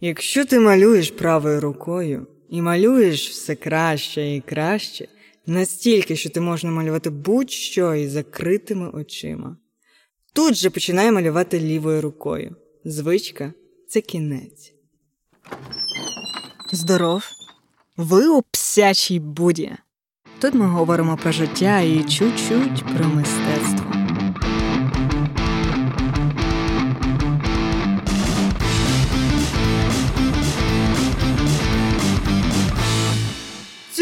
Якщо ти малюєш правою рукою і малюєш все краще і краще, настільки, що ти можеш малювати будь-що із закритими очима, тут же починай малювати лівою рукою. Звичка це кінець. Здоров! Ви у псячій буді. Тут ми говоримо про життя і чуть-чуть про мистецтво.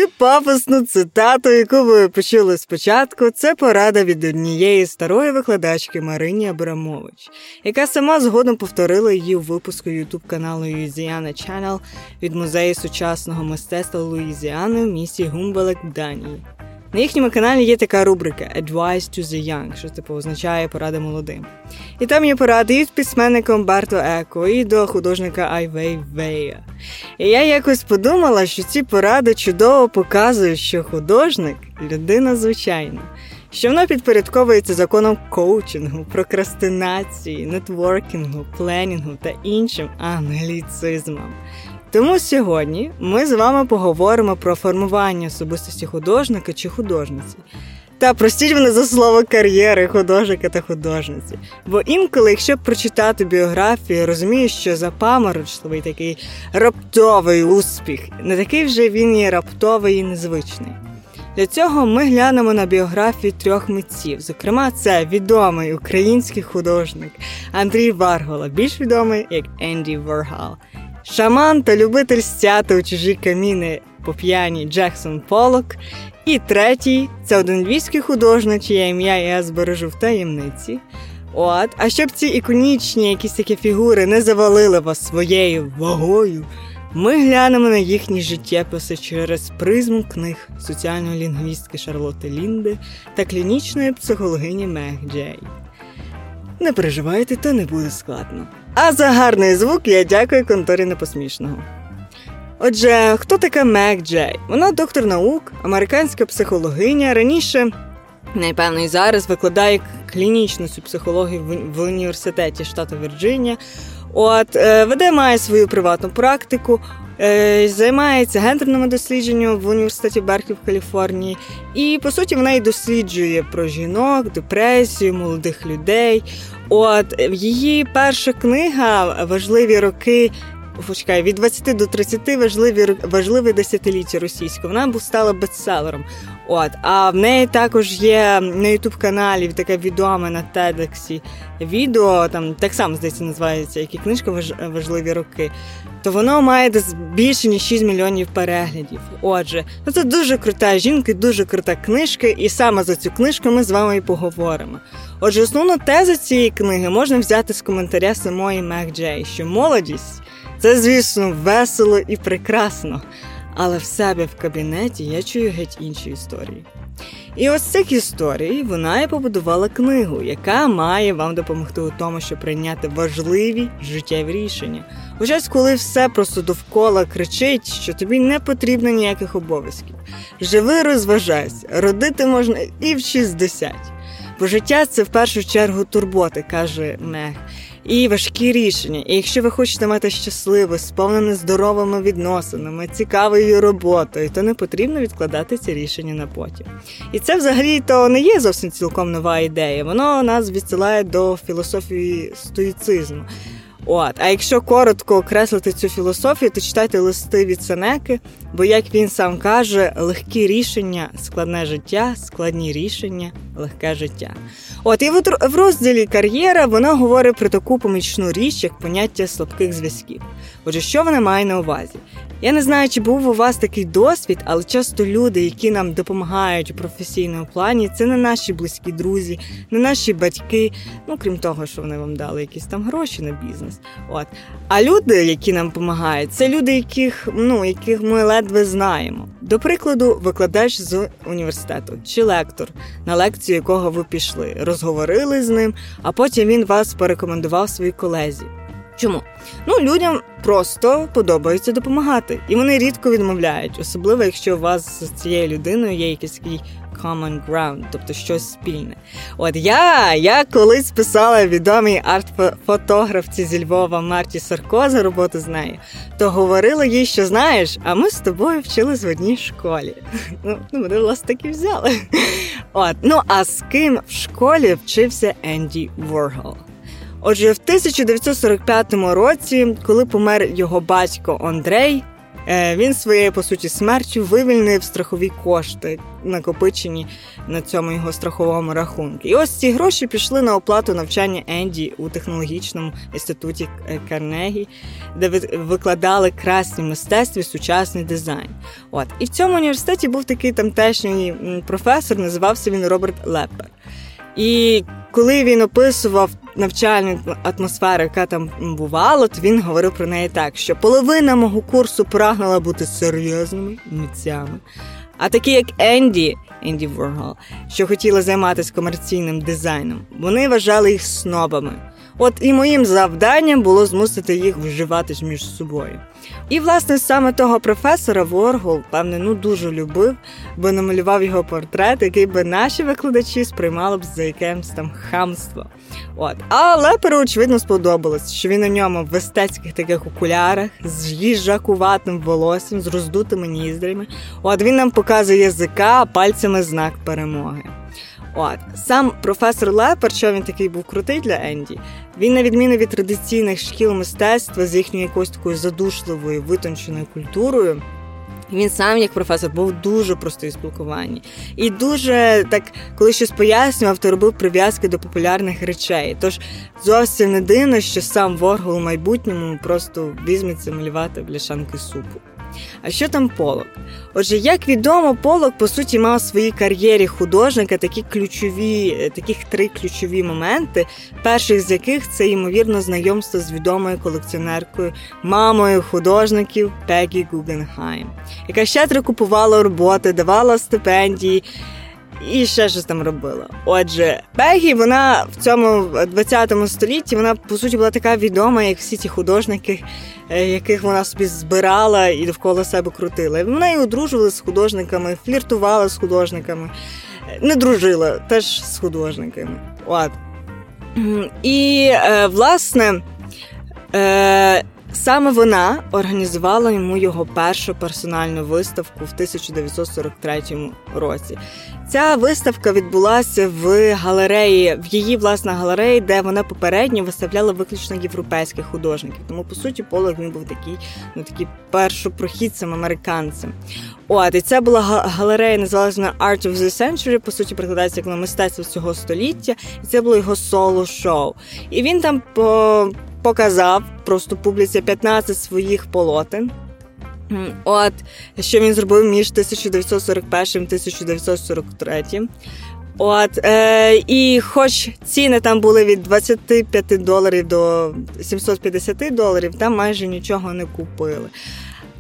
Цю пафосну цитату, яку ви почули спочатку, це порада від однієї старої викладачки Марині Абрамович, яка сама згодом повторила її у випуску ютуб каналу Louisiana Channel від музею сучасного мистецтва Луїзіани в місті Гумбелек Данії. На їхньому каналі є така рубрика Advice to the Young, що типу означає поради молодим. І там є поради від письменника Умберто Еко, і до художника Айвей Вея. І я якось подумала, що ці поради чудово показують, що художник людина звичайна, що вона підпорядковується законом коучингу, прокрастинації, нетворкінгу, пленінгу та іншим англіцизмам. Тому сьогодні ми з вами поговоримо про формування особистості художника чи художниці. Та простіть мене за слово кар'єри художника та художниці. Бо інколи, якщо прочитати біографію, розумієш, що запаморочливий такий раптовий успіх, не такий вже він є раптовий і незвичний. Для цього ми глянемо на біографії трьох митців. Зокрема, це відомий український художник Андрій Варгола, більш відомий як Енді Варгал. Шаман та любитель стяти у чужі каміни по п'яні Джексон Полок. І третій це один львівський художник, чиє ім'я я збережу в таємниці. От, а щоб ці іконічні якісь такі фігури не завалили вас своєю вагою, ми глянемо на їхні життєписи через призму книг соціальної лінгвістки Шарлотти Лінди та клінічної психологині Мег Джей. Не переживайте, то не буде складно. А за гарний звук я дякую конторі непосмішного. Отже, хто така Мек Джей? Вона доктор наук, американська психологиня. Раніше, напевно, і зараз викладає клінічну цю психологію в університеті штату Вірджинія. От, е, веде має свою приватну практику, е, займається гендерними дослідженнями в університеті Берклі в Каліфорнії. І по суті вона і досліджує про жінок, депресію, молодих людей. От її перша книга Важливі роки. Почекай, від 20 до 30 важливі важливі десятиліття російського. Вона стала бестселером. От, а в неї також є на ютуб каналі таке відоме на Тедексі відео. Там так само здається називається, які книжка важливі роки. То воно має десь більше ніж 6 мільйонів переглядів. Отже, ну це дуже крута жінка, дуже крута книжка, і саме за цю книжку ми з вами і поговоримо. Отже, основну тезу цієї книги можна взяти з коментаря самої Мек Джей, що молодість це, звісно, весело і прекрасно. Але в себе в кабінеті я чую геть інші історії. І ось цих історій вона і побудувала книгу, яка має вам допомогти у тому, щоб прийняти важливі життєві рішення. У коли все просто довкола кричить, що тобі не потрібно ніяких обов'язків. Живи, розважайся, родити можна і в 60. Бо життя це в першу чергу турботи, каже Мех і важкі рішення. І якщо ви хочете мати щасливе, сповнене здоровими відносинами, цікавою роботою, то не потрібно відкладати ці рішення на потім. І це взагалі то не є зовсім цілком нова ідея. Воно нас відсилає до філософії стоїцизму. От, а якщо коротко окреслити цю філософію, то читайте листи від Сенеки, бо, як він сам каже, легкі рішення, складне життя, складні рішення, легке життя. От і в розділі кар'єра вона говорить про таку помічну річ, як поняття слабких зв'язків. Отже, що вона має на увазі? Я не знаю, чи був у вас такий досвід, але часто люди, які нам допомагають у професійному плані, це не наші близькі друзі, не наші батьки. Ну крім того, що вони вам дали якісь там гроші на бізнес. От а люди, які нам допомагають, це люди, яких ну яких ми ледве знаємо. До прикладу, викладач з університету чи лектор, на лекцію якого ви пішли, розговорили з ним, а потім він вас порекомендував своїй колезі. Чому? Ну, людям просто подобається допомагати, і вони рідко відмовляють, особливо якщо у вас з цією людиною є якийсь такий common ground, тобто щось спільне. От я я колись писала відомій арт-фотографці зі Львова Марті Сарко за роботу з нею, то говорила їй, що знаєш, а ми з тобою вчились в одній школі. Ну, ну вони власне таки взяли. От, ну а з ким в школі вчився Енді Воргол? Отже, в 1945 році, коли помер його батько Андрей, е, він своєю по суті смертю вивільнив страхові кошти, накопичені на цьому його страховому рахунку. І ось ці гроші пішли на оплату навчання Енді у технологічному інституті Карнегі, де викладали красні мистецтві, сучасний дизайн. От і в цьому університеті був такий тамтешній професор, називався він Роберт Леппер. І коли він описував навчальну атмосферу, яка там бувала, то він говорив про неї так, що половина мого курсу прагнула бути серйозними митцями. А такі, як Енді, Енді Воргол, що хотіли займатися комерційним дизайном, вони вважали їх снобами. От і моїм завданням було змусити їх вживати між собою. І, власне, саме того професора Воргол, певне, ну дуже любив, бо намалював його портрет, який би наші викладачі сприймали б за якимсь там хамство. От. А Леперу, очевидно, сподобалось, що він у ньому в естетських таких окулярах, з їжакуватим волоссям, з роздутими ніздрями. От він нам показує язика, а пальцями знак перемоги. От сам професор Лепер, що він такий був крутий для Енді, він, на відміну від традиційних шкіл мистецтва з їхньою якоюсь такою задушливою витонченою культурою. Він сам, як професор, був дуже простий у спілкуванні. І дуже так, коли щось пояснював, то робив прив'язки до популярних речей. Тож зовсім не дивно, що сам Воргол у майбутньому просто візьметься малювати бляшанки супу. А що там полок? Отже, як відомо, полок по суті мав в своїй кар'єрі художника такі ключові, е, таких три ключові моменти, перших з яких це ймовірно знайомство з відомою колекціонеркою, мамою художників Пегі Гугенхайм, яка щедро купувала роботи, давала стипендії і ще щось там робила. Отже, Пегі, вона в цьому 20 столітті вона по суті була така відома, як всі ті художники, е, яких вона собі збирала і довкола себе крутила. Вона і одружувала з художниками, фліртувала з художниками, не дружила теж з художниками. От. І, е, власне, е, Саме вона організувала йому його першу персональну виставку в 1943 році. Ця виставка відбулася в галереї, в її власна галереї, де вона попередньо виставляла виключно європейських художників. Тому, по суті, Полок він був такий, ну такий першопрохідцем американцем. От і це була галерея, називалася вона Art of the Century, по суті, прикладається як на мистецтво цього століття, і це було його соло-шоу. І він там по показав просто публіці 15 своїх полотен. От, що він зробив між 1941 і 1943. От, е, І хоч ціни там були від 25 доларів до 750 доларів, там майже нічого не купили.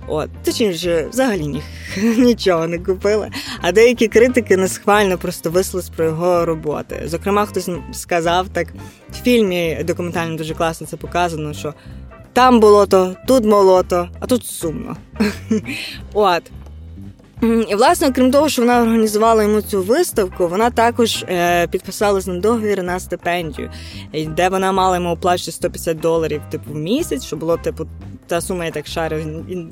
От, точніше, взагалі ні, нічого не купили. А деякі критики несхвально просто висловились про його роботи. Зокрема, хтось сказав так в фільмі документально дуже класно це показано, що там болото, тут молото, а тут сумно. От. І, власне, крім того, що вона організувала йому цю виставку, вона також е, підписалась на договір на стипендію, де вона мала йому оплачувати 150 доларів типу в місяць, що було типу та сума я так шарю,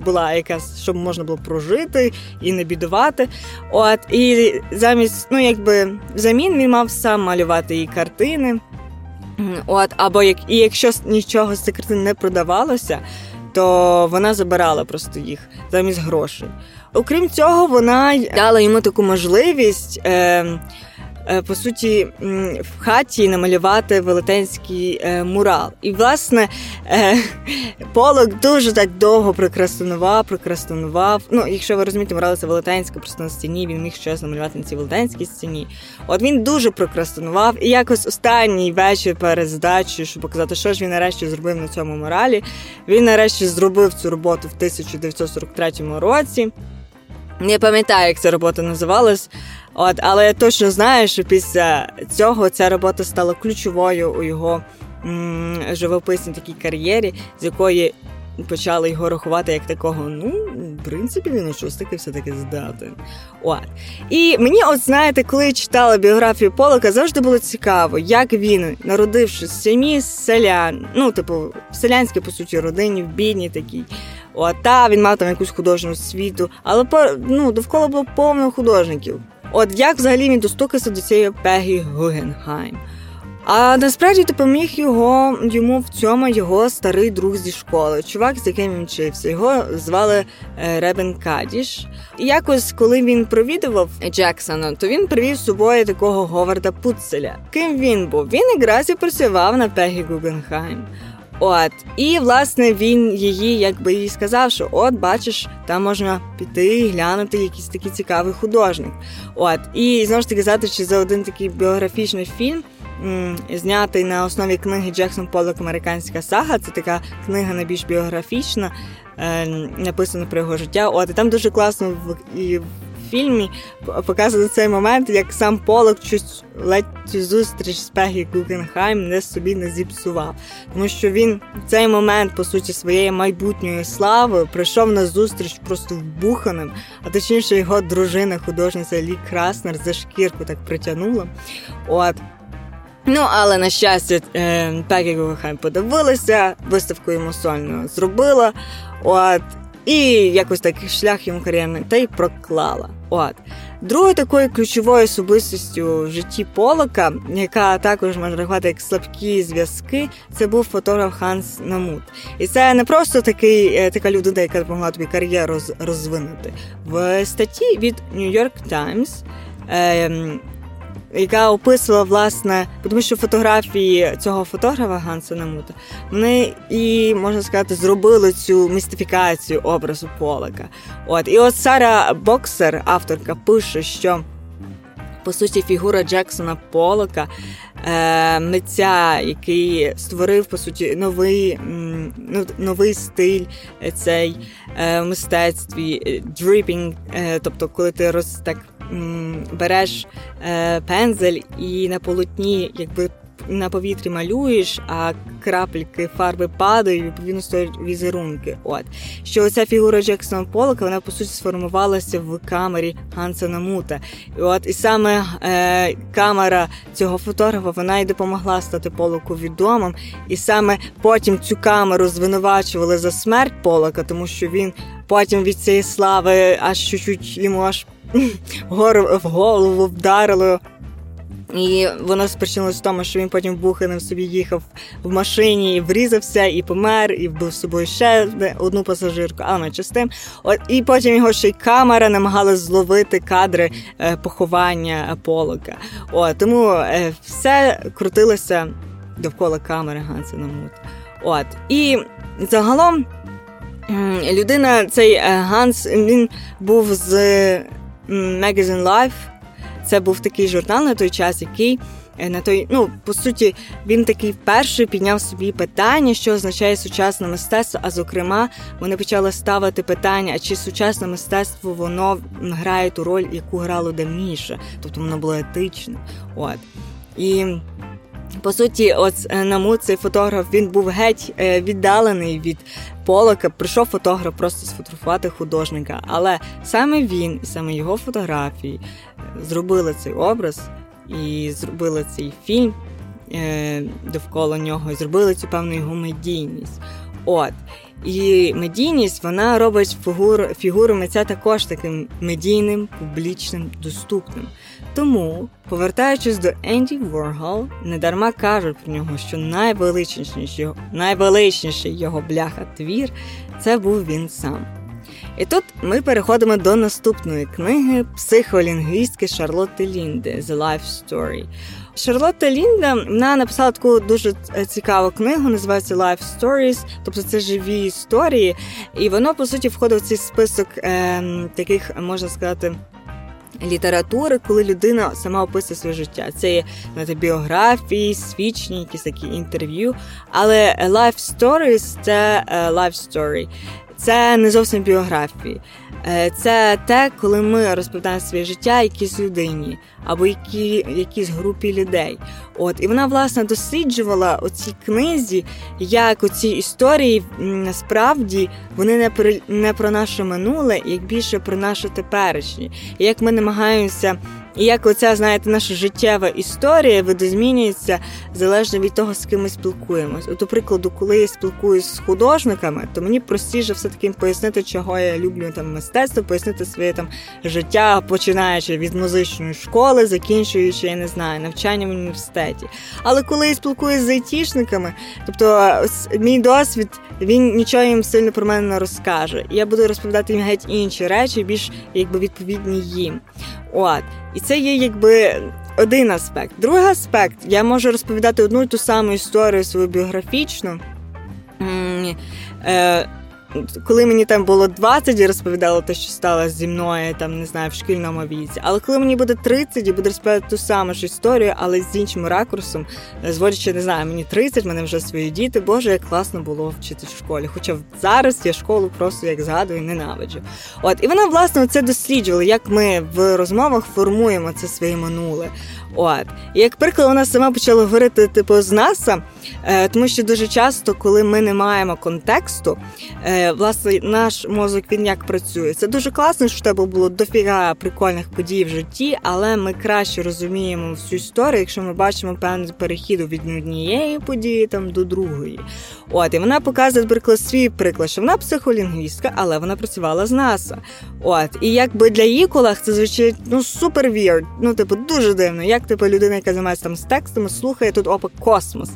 була якась, щоб можна було прожити і не бідувати. От і замість, ну якби взамін він мав сам малювати її картини. От, або як і якщо нічого з цих картин не продавалося, то вона забирала просто їх замість грошей. Окрім цього, вона дала йому таку можливість. Е, по суті в хаті намалювати велетенський е, мурал. І, власне, е, полок дуже так довго прокрастинував, прокрастинував. Ну, якщо ви розумієте, мурал це велетенська, просто на стіні, він міг щось намалювати на цій велетенській стіні. От він дуже прокрастинував, і якось останній вечір перед здачею, щоб показати, що ж він нарешті зробив на цьому моралі. Він нарешті зробив цю роботу в 1943 році. Не пам'ятаю, як ця робота називалась. От, але я точно знаю, що після цього ця робота стала ключовою у його м- живописній такій кар'єрі, з якої почали його рахувати як такого. Ну, в принципі, він щось таки все-таки здатен. От. І мені, от знаєте, коли читала біографію Полока, завжди було цікаво, як він, народившись в сім'ї селян, ну, типу, в селянській, по суті, родині, в бідній такій. От, та він мав там якусь художню світу, але ну, довкола було повно художників. От як взагалі він достукався до цієї Пегі Гугенхайм? А насправді допоміг його йому в цьому його старий друг зі школи, чувак, з яким він вчився. Його звали е, Ребен Кадіш. І якось, коли він провідував Джексона, то він привів з собою такого Говарда Пуцеля. Ким він був? Він якраз і працював на Пегі Гугенхайм. От, і власне він її, якби їй сказав, що от бачиш, там можна піти глянути якийсь такий цікавий художник. От, і знову ж таки казати, за один такий біографічний фільм знятий на основі книги Джексон Поллок Американська сага. Це така книга найбільш біографічна, е, написана про його життя. От і там дуже класно і фільмі показує цей момент, як сам Полок щось ледь цю зустріч з Пегі Гугенхайм не собі не зіпсував. Тому що він в цей момент, по суті, своєї майбутньої слави прийшов на зустріч просто вбуханим, а точніше його дружина, художниця Лі Краснер за шкірку так притягнула. От. Ну, але на щастя, е, Пегі Гугенхайм подивилася, виставку йому сольно зробила. От. І якось такий шлях йому кар'єрний та й проклала. От. Другою такою ключовою особистістю в житті Полока, яка також можна рахувати як слабкі зв'язки, це був фотограф Ханс Намут. І це не просто такий, е, така людина, яка допомогла тобі кар'єру розвинути. В статті від New York Times яка описувала власне, тому що фотографії цього фотографа Ганса Намута вони і можна сказати зробили цю містифікацію образу Полака. От і от Сара Боксер, авторка, пише, що. По суті, фігура Джексона Полока, е, митця, який створив по суті новий ну, новий стиль цей в мистецтві, дріпінг, е, тобто, коли ти роз так береш е, пензель і на полотні, якби на повітрі малюєш, а крапельки фарби падають, відповідно стоять візерунки. От що оця фігура Джексона Полока, вона по суті сформувалася в камері Ганса Намута. І от і саме е, камера цього фотографа вона й допомогла стати Полоку відомим. І саме потім цю камеру звинувачували за смерть Полока, тому що він потім від цієї слави аж чуть-чуть йому аж в голову вдарило. І воно спричинилось в тому, що він потім буханим собі їхав в машині, і врізався, і помер, і вбив з собою ще одну пасажирку, а менше з тим. От і потім його ще й камера намагалась зловити кадри е, поховання Полока. От тому е, все крутилося довкола камери Ганса Намут. От і загалом людина, цей е, Ганс, він був з. Magazine Life. Це був такий журнал на той час, який е, на той, ну по суті, він такий перший підняв собі питання, що означає сучасне мистецтво. А зокрема, вони почали ставити питання: а чи сучасне мистецтво воно грає ту роль, яку грало давніше, тобто воно було етичне. От і. По суті, от е, Наму, цей фотограф він був геть е, віддалений від полока. Прийшов фотограф просто сфотографувати художника. Але саме він і саме його фотографії е, зробили цей образ і зробили цей фільм довкола нього, і зробили цю певну його медійність. От. І медійність вона робить фігуру фігуру митця також таким медійним, публічним, доступним. Тому, повертаючись до Енді Воргол, недарма кажуть про нього, що найвеличніший найвеличніший його бляха твір це був він сам. І тут ми переходимо до наступної книги психолінгвістки Шарлотти Лінди The Life Story. Шарлотта Лінда вона написала таку дуже цікаву книгу, називається Life Stories, тобто це живі історії, і воно по суті входить в цей список е, таких, можна сказати літератури, коли людина сама описує своє життя. Це є знаєте, біографії, свідчення, якісь такі інтерв'ю. Але life stories – це е, life story. Це не зовсім біографії. Е, це те, коли ми розповідаємо своє життя якійсь людині або які, якійсь групі людей. От і вона власне досліджувала у цій книзі, як оці історії насправді вони не про не про наше минуле, як більше про наше теперішнє, і як ми намагаємося. І як оця, знаєте, наша життєва історія видозмінюється залежно від того, з ким ми спілкуємось. От, до прикладу, коли я спілкуюсь з художниками, то мені простіше все таки пояснити, чого я люблю там мистецтво, пояснити своє там життя, починаючи від музичної школи, закінчуючи, я не знаю, навчання в університеті. Але коли я спілкуюся з айтішниками, тобто мій досвід він нічого їм сильно про мене не розкаже. Я буду розповідати їм геть інші речі, більш якби відповідні їм. От. І це є якби один аспект. Другий аспект, я можу розповідати одну і ту саму історію свою біографічну. Е, коли мені там було 20, я розповідала те, що сталося зі мною там, не знаю, в шкільному віці. Але коли мені буде 30, я буду розповідати ту саму ж історію, але з іншим ракурсом, зводячи, не знаю, мені 30, мене вже свої діти. Боже, як класно було вчити в школі. Хоча зараз я школу просто як згадую, ненавиджу. От і вона власне це досліджувала, як ми в розмовах формуємо це своє минуле. От як приклад, вона сама почала говорити типу з НАСА, е, тому що дуже часто, коли ми не маємо контексту, е, власне, наш мозок він як працює. Це дуже класно, що в тебе було дофіга прикольних подій в житті, але ми краще розуміємо всю історію, якщо ми бачимо певний перехід від однієї події там до другої. От і вона показує приклад свій приклад, що вона психолінгвістка, але вона працювала з НАСА. От і якби для її колег це звучить ну супер вірд, ну типу дуже дивно. Як типу людина, яка займається там з текстами, слухає тут опа космос.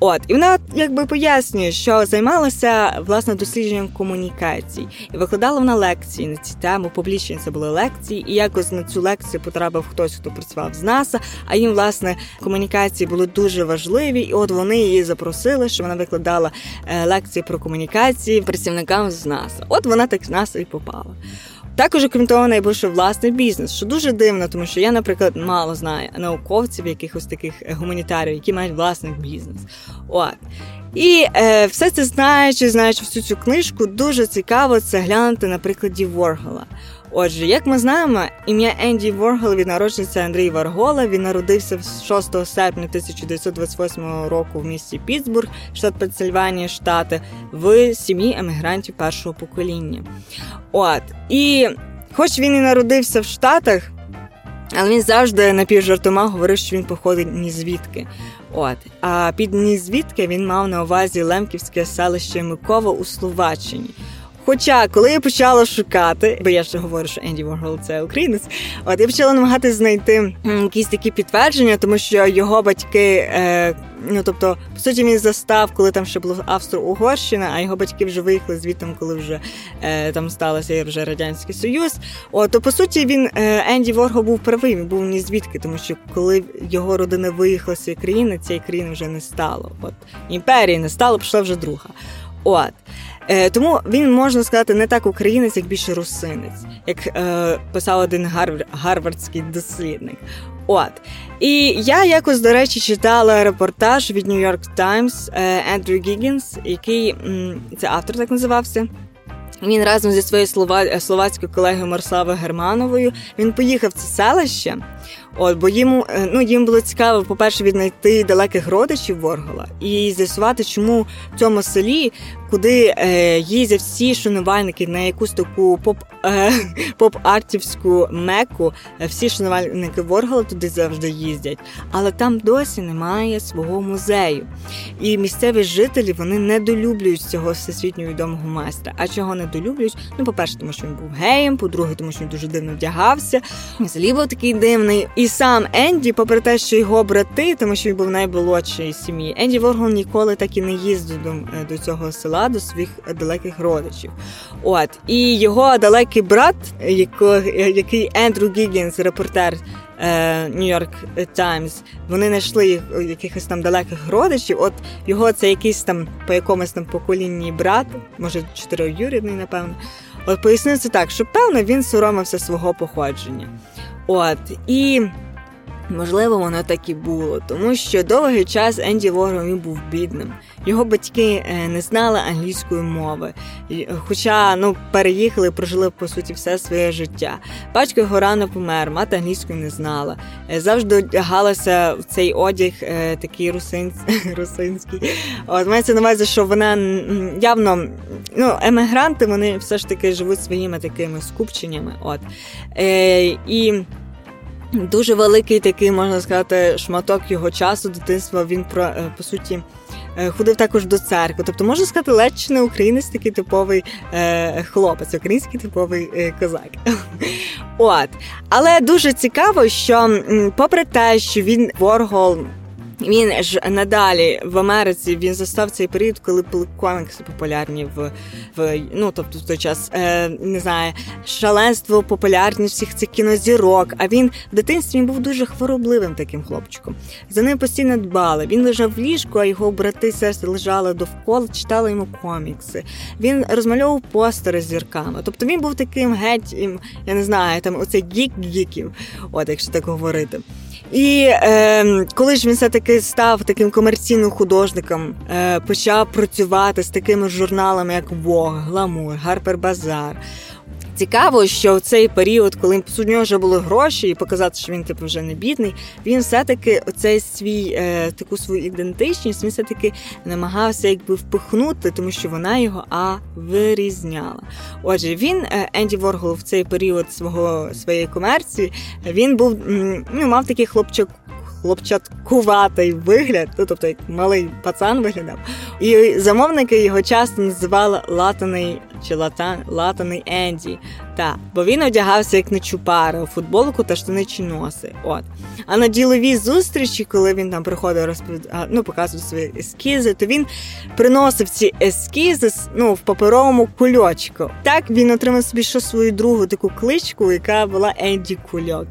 От, і вона якби пояснює, що займалася власне дослідженням комунікацій, і викладала вона лекції на ці тему. Публічні це були лекції, і якось на цю лекцію потрапив хтось, хто працював з НАСА. А їм власне комунікації були дуже важливі. І от вони її запросили, що вона викладала е, лекції про комунікації працівникам з НАСА. От вона так з НАСА і попала. Також, окрім найбільше власний бізнес, що дуже дивно, тому що я, наприклад, мало знаю науковців, якихось таких е, гуманітарів, які мають власний бізнес. От. І е, все це знаючи, знаючи всю цю книжку, дуже цікаво це глянути на прикладі Воргола. Отже, як ми знаємо, ім'я Енді Воргол від народжується Андрій Варгола. Він народився 6 серпня 1928 року в місті Пітсбург, штат Пенсильванія, штати, в сім'ї емігрантів першого покоління. От і, хоч він і народився в Штатах, але він завжди напівжартома говорив, що він походить ні звідки. От а під ні звідки він мав на увазі Лемківське селище Микова у Словаччині. Хоча, коли я почала шукати, бо я ще говорю, що Енді Воргол це українець, от я почала намагатися знайти якісь такі підтвердження, тому що його батьки, е, ну тобто, по суті, він застав, коли там ще була Австро-Угорщина, а його батьки вже виїхали звідти, коли вже е, там сталося вже радянський союз. От, то по суті, він е, Енді Воргол був правий, він був ні звідки, тому що коли його родина виїхала з цієї країни, цієї країни вже не стало. От імперії не стало, пішла вже друга. От. Е, Тому він можна сказати не так українець, як більше русинець, як е, писав один гарв... гарвардський дослідник. От і я якось до речі читала репортаж від New York Times Ендрю Гіггінс, який це автор так називався. Він разом зі своєю слова... словацькою колегою Марславою Германовою він поїхав в це селище. От, бо їм е, ну їм було цікаво, по-перше, віднайти далеких родичів Воргола і з'ясувати, чому в цьому селі, куди е, їздять всі шанувальники на якусь таку поп е, поп-артівську меку, е, всі шанувальники Воргола туди завжди їздять, але там досі немає свого музею. І місцеві жителі вони недолюблюють цього всесвітньо відомого майстра. А чого недолюблюють? Ну, по-перше, тому що він був геєм, по-друге, тому що він дуже дивно вдягався. Селі був такий дивний. І сам Енді, попри те, що його брати, тому що він був найболотший сім'ї, Енді Воргол ніколи так і не їздив до, е, до цього села, до своїх далеких родичів. От і його далекий брат, який Ендрю Гіггінс, репортер. Нью-Йорк Таймс, вони знайшли їх якихось там далеких родичів. От його це якийсь там по якомусь там поколінні брат, може чотириюрідний, напевно. От пояснив це так, що певно він соромився свого походження. От і Можливо, воно так і було, тому що довгий час Енді Воргол був бідним. Його батьки е, не знали англійської мови, хоча ну переїхали, прожили по суті все своє життя. Батько його рано помер, мати англійської не знала. Е, завжди одягалася в цей одяг е, такий русин... русинський. От мається на увазі, що вона явно ну, емігранти, вони все ж таки живуть своїми такими скупченнями. От. Е, І Дуже великий такий, можна сказати, шматок його часу, дитинства. Він про е, по суті е, ходив також до церкви. Тобто, можна сказати, ледь не українець такий типовий е, хлопець, український типовий козак. От. Але дуже цікаво, що, попри те, що він Воргол він ж надалі в Америці він застав цей період, коли були комікси популярні в в ну тобто в той час е, не знаю, шаленство, популярність всіх цих кінозірок. А він в дитинстві був дуже хворобливим таким хлопчиком. За ним постійно дбали. Він лежав в ліжку, а його брати сестри лежали довкола, читали йому комікси. Він розмальовував постери з зірками. Тобто він був таким геть, я не знаю, там оцей гік гіків, от якщо так говорити. І е, коли ж він все таки став таким комерційним художником, е, почав працювати з такими журналами, як Vogue, Гламур, Гарпер Базар. Цікаво, що в цей період, коли у нього вже були гроші, і показати, що він типу вже не бідний, він все-таки оцей свій е, таку свою ідентичність, він все-таки намагався якби впихнути, тому що вона його а вирізняла. Отже, він е, Енді Воргол в цей період свого своєї комерції він був ну, мав такий хлопчик хлопчаткуватий вигляд, ну, тобто як малий пацан виглядав. І замовники його часто називали латаний чи лата, латаний Енді. Та, бо він одягався як нечупара у футболку та штани чи носи. От. А на діловій зустрічі, коли він там приходив розповід... ну, показував свої ескізи, то він приносив ці ескізи ну, в паперовому кульочку. Так він отримав собі ще свою другу таку кличку, яка була Енді Кульок.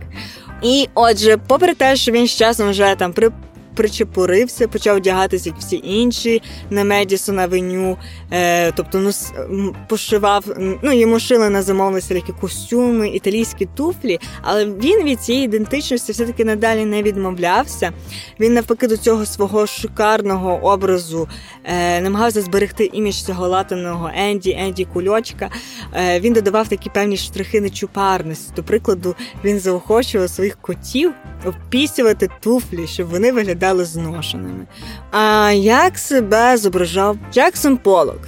І отже, попри те, що він з часом вже там при причепурився, почав одягатися, як всі інші на Медісон Авеню, е, тобто ну, пошивав, ну йому шили на замовлення всілякі костюми, італійські туфлі, але він від цієї ідентичності все-таки надалі не відмовлявся. Він навпаки до цього свого шикарного образу е, намагався зберегти імідж цього латаного Енді, Енді Кульочка. Е, він додавав такі певні штрихи нечупарності. До прикладу, він заохочував своїх котів обпісювати туфлі, щоб вони виглядали виглядали зношеними. А як себе зображав Джексон Полок?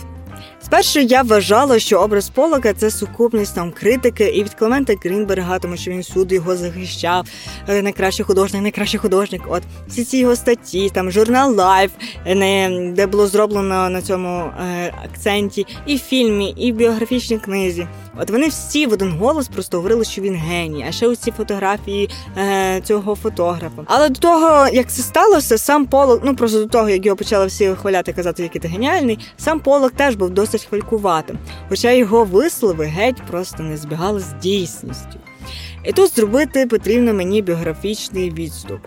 Спершу я вважала, що образ Полока це сукупність там критики і від Клемента Грінберга, тому що він всюди його захищав. Е, найкращий художник, найкращий художник. От всі ці його статті, там журнал Life, е, де було зроблено на цьому е, акценті, і фільмі, і в біографічній книзі. От вони всі в один голос просто говорили, що він геній, а ще ці фотографії е, цього фотографа. Але до того, як це сталося, сам Полок, ну просто до того, як його почали всі вихваляти, казати, який ти геніальний, сам Полок теж був досить хвалькуватим. Хоча його вислови геть просто не збігали з дійсністю. І тут зробити потрібно мені біографічний відступ.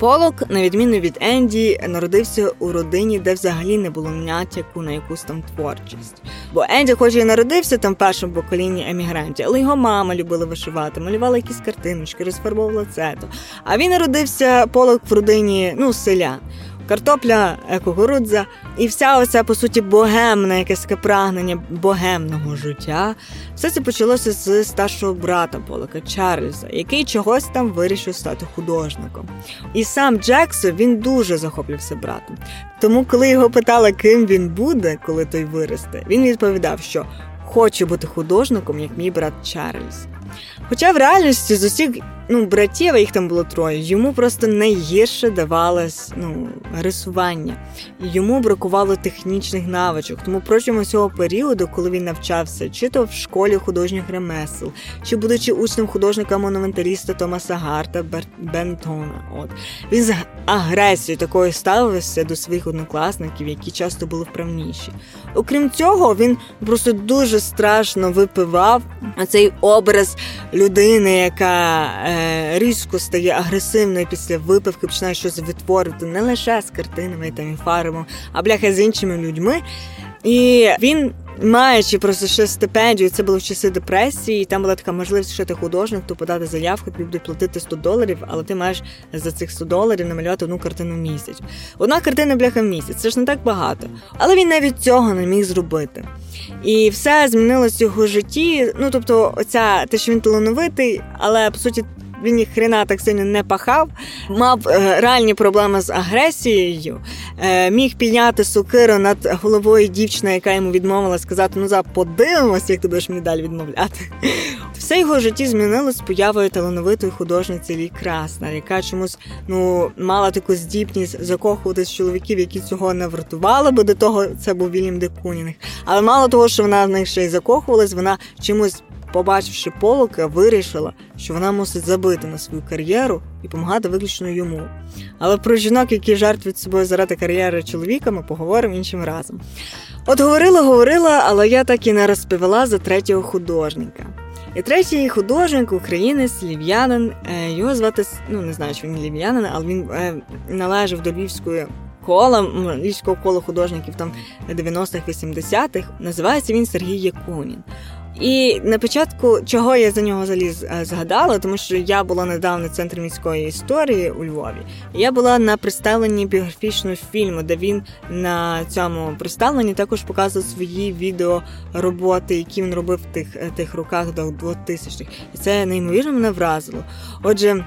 Полок, на відміну від Енді, народився у родині, де взагалі не було натяку на якусь там творчість. Бо Енді, хоч і народився там в першому поколінні емігрантів, але його мама любила вишивати, малювала якісь картиночки, розфарбовувала це. А він народився полок в родині ну, селян картопля, кукурудза. І вся оця, по суті, богемне якесь прагнення богемного життя. Все це почалося з старшого брата Полока Чарльза, який чогось там вирішив стати художником. І сам Джексон він дуже захоплювався братом. Тому, коли його питали, ким він буде, коли той виросте, він відповідав, що хоче бути художником, як мій брат Чарльз. Хоча в реальності з усіх ну, братів, їх там було троє, йому просто найгірше давалось ну, рисування. Йому бракувало технічних навичок. Тому протягом цього періоду, коли він навчався, чи то в школі художніх ремесел, чи будучи учнем художника-монументаліста Томаса Гарта Бентона, от він з агресією такою ставився до своїх однокласників, які часто були вправніші. Окрім цього, він просто дуже страшно випивав цей образ людини, яка е, різко стає агресивною після випивки, починає щось витворювати не лише з картинами та фарбом, а бляха з іншими людьми. І він маючи просто ще стипендію, це було в часи депресії, і там була така можливість, що ти художник, то подати заявку, тобі будуть платити 100 доларів, але ти маєш за цих 100 доларів намалювати одну картину в місяць. Одна картина бляха в місяць, це ж не так багато. Але він навіть цього не міг зробити. І все змінилось в його житті. Ну тобто, оця те, що він талановитий, але по суті він їх хрена так сильно не пахав, мав е, реальні проблеми з агресією, е, міг підняти сокиру над головою дівчини, яка йому відмовила сказати: ну за подивимось, як ти будеш мені далі відмовляти. Все його житті змінилось появою талановитої художниці Лі Красна, яка чомусь ну мала таку здібність закохуватись чоловіків, які цього не вартували, бо до того це був Вільям Декунінг. Але мало того, що вона в них ще й закохувалась, вона чомусь побачивши полока, вирішила, що вона мусить забити на свою кар'єру і допомагати виключно йому. Але про жінок, які жертвують собою заради кар'єри чоловіка, ми поговоримо іншим разом. От говорила, говорила, але я так і не розповіла за третього художника. І третій художник, українець, лів'янин, е, його звати ну не знаю, чи він лів'янин, але він е, належав до львівської кола, львівського кола художників там 90-х, 80-х. Називається він Сергій Якунін. І на початку, чого я за нього заліз е, згадала, тому що я була недавно в центрі міської історії у Львові. Я була на представленні біографічного фільму, де він на цьому представленні також показував свої відеороботи, які він робив в тих е, тих роках до 2000-х. І це неймовірно мене вразило. Отже.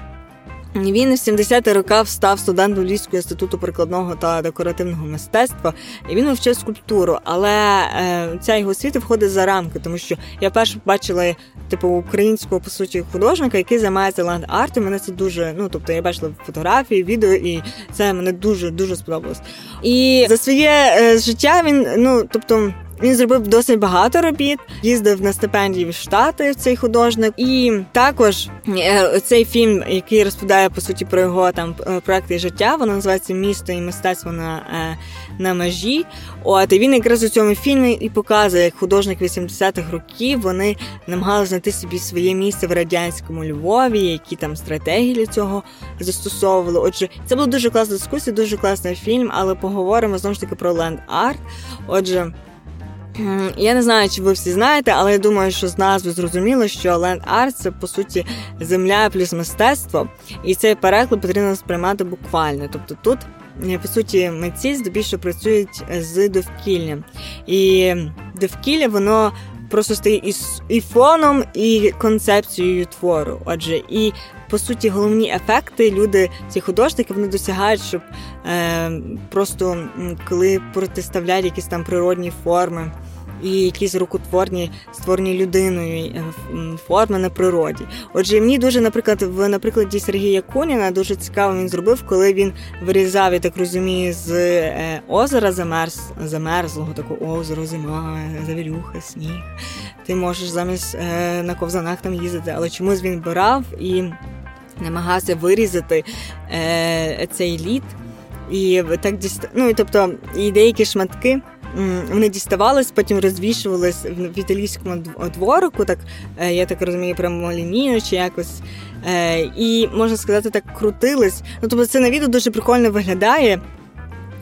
Він в 70-ті роках став студентом Львівського інституту прикладного та декоративного мистецтва, і він вивчив скульптуру. Але е, ця його освіта входить за рамки, тому що я перше бачила типу українського по суті художника, який займається ленд-артом. Мене це дуже ну тобто я бачила фотографії, відео, і це мене дуже дуже сподобалось. І за своє е, життя він ну тобто. Він зробив досить багато робіт, їздив на стипендії в Штати цей художник, і також е, цей фільм, який розповідає по суті про його там е, проекти життя, воно називається Місто і мистецтво на е, на межі. От і він якраз у цьому фільмі і показує, як художник 80-х років вони намагалися знайти собі своє місце в радянському Львові, які там стратегії для цього застосовували. Отже, це була дуже класна дискусія, дуже класний фільм, але поговоримо знову ж таки про ленд-арт. Отже. Я не знаю, чи ви всі знаєте, але я думаю, що з назви зрозуміло, що Land Art – це по суті земля плюс мистецтво, і цей переклад потрібно сприймати буквально. Тобто тут, е, по суті, митці здебільшого працюють з довкіллям. І довкілля воно просто стає і, і фоном, і концепцією твору. Отже, і по суті, головні ефекти люди, ці художники, вони досягають, щоб е, просто коли протиставляють якісь там природні форми і якісь рукотворні створені людиною е, форми на природі. Отже, мені дуже, наприклад, в наприкладі Сергія Коніна дуже цікаво він зробив, коли він вирізав, я так розумію, з е, озера замерз, замерзлого такого озера, зима, завірюха, сніг. Ти можеш замість е, на ковзанах там їздити, але чомусь він брав і намагався вирізати цей лід. І так діста... ну, тобто і деякі шматки вони діставались, потім розвішувались в італійському дворику, так е, я так розумію, прямо лінію чи якось. Е, і можна сказати, так крутились. Ну тобто це на відео дуже прикольно виглядає.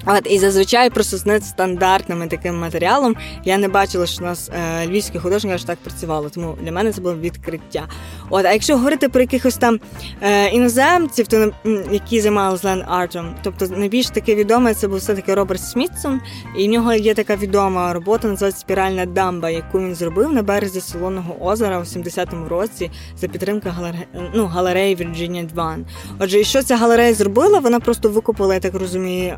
От і зазвичай просто з нестандартним таким матеріалом я не бачила, що у нас е, львівські художники аж так працювали. Тому для мене це було відкриття. От, а якщо говорити про якихось там е, іноземців, то які займалися ленд артом, тобто найбільш таке відоме це був все таки Роберт Смітсон, і в нього є така відома робота, називається Спіральна дамба, яку він зробив на березі Солоного озера у 70-му році за підтримки галереї, ну, галереї Virginia Дван. Отже, і що ця галерея зробила? Вона просто викупила, я так розумію.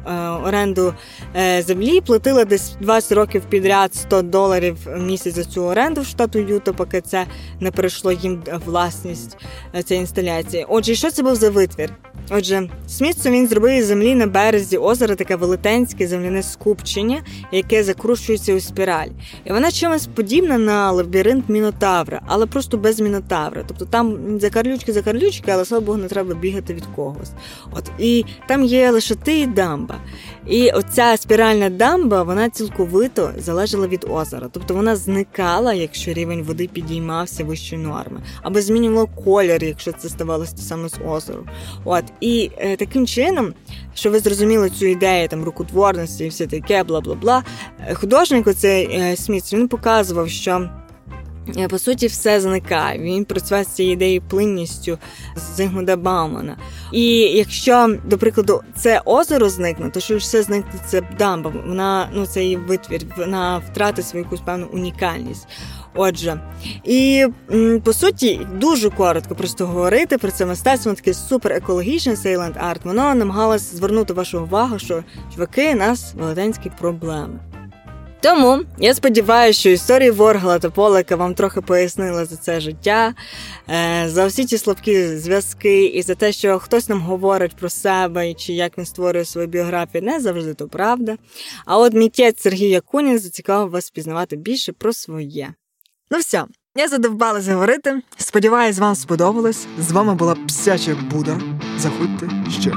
Оренду е, землі, платила десь 20 років підряд 100 доларів в місяць за цю оренду в штату Юта, поки це не перейшло їм власність е, цієї інсталяції. Отже, що це був за витвір? Отже, Смітсон він зробив із землі на березі озера таке велетенське земляне скупчення, яке закручується у спіраль. І вона чимось подібна на лабіринт Мінотавра, але просто без Мінотавра. Тобто там закарлючки, закарлючки, але слава Богу, не треба бігати від когось. От І там є лише ти і дамба. І оця спіральна дамба вона цілковито залежала від озера, тобто вона зникала, якщо рівень води підіймався вищої норми, або змінювала колір, якщо це ставалося саме з озеру. От і е, таким чином, що ви зрозуміли цю ідею там рукотворності і все таке, бла бла бла. Художник оцей е, Сміт, він показував, що. Е, по суті, все зникає. Він працює з цією ідеєю плинністю Зигмунда Баумана. І якщо, до прикладу, це озеро зникне, то що ж все зникне, це дамба. Вона ну це її витвір, вона втратить свою якусь певну унікальність. Отже, і по суті, дуже коротко просто говорити про це мистецтво, таке супер екологічне сейленд арт. Воно намагалось звернути вашу увагу, що чуваки, у нас велетенські проблеми. Тому я сподіваюся, що історії Воргала та Полика вам трохи пояснили за це життя, е, за всі ці слабкі зв'язки, і за те, що хтось нам говорить про себе чи як він створює свою біографію, не завжди то правда. А от мітець Сергій Якунін зацікавив вас пізнавати більше про своє. Ну все, я задовбалась говорити. Сподіваюсь, вам сподобалось. З вами була псяча Буда. Заходьте ще.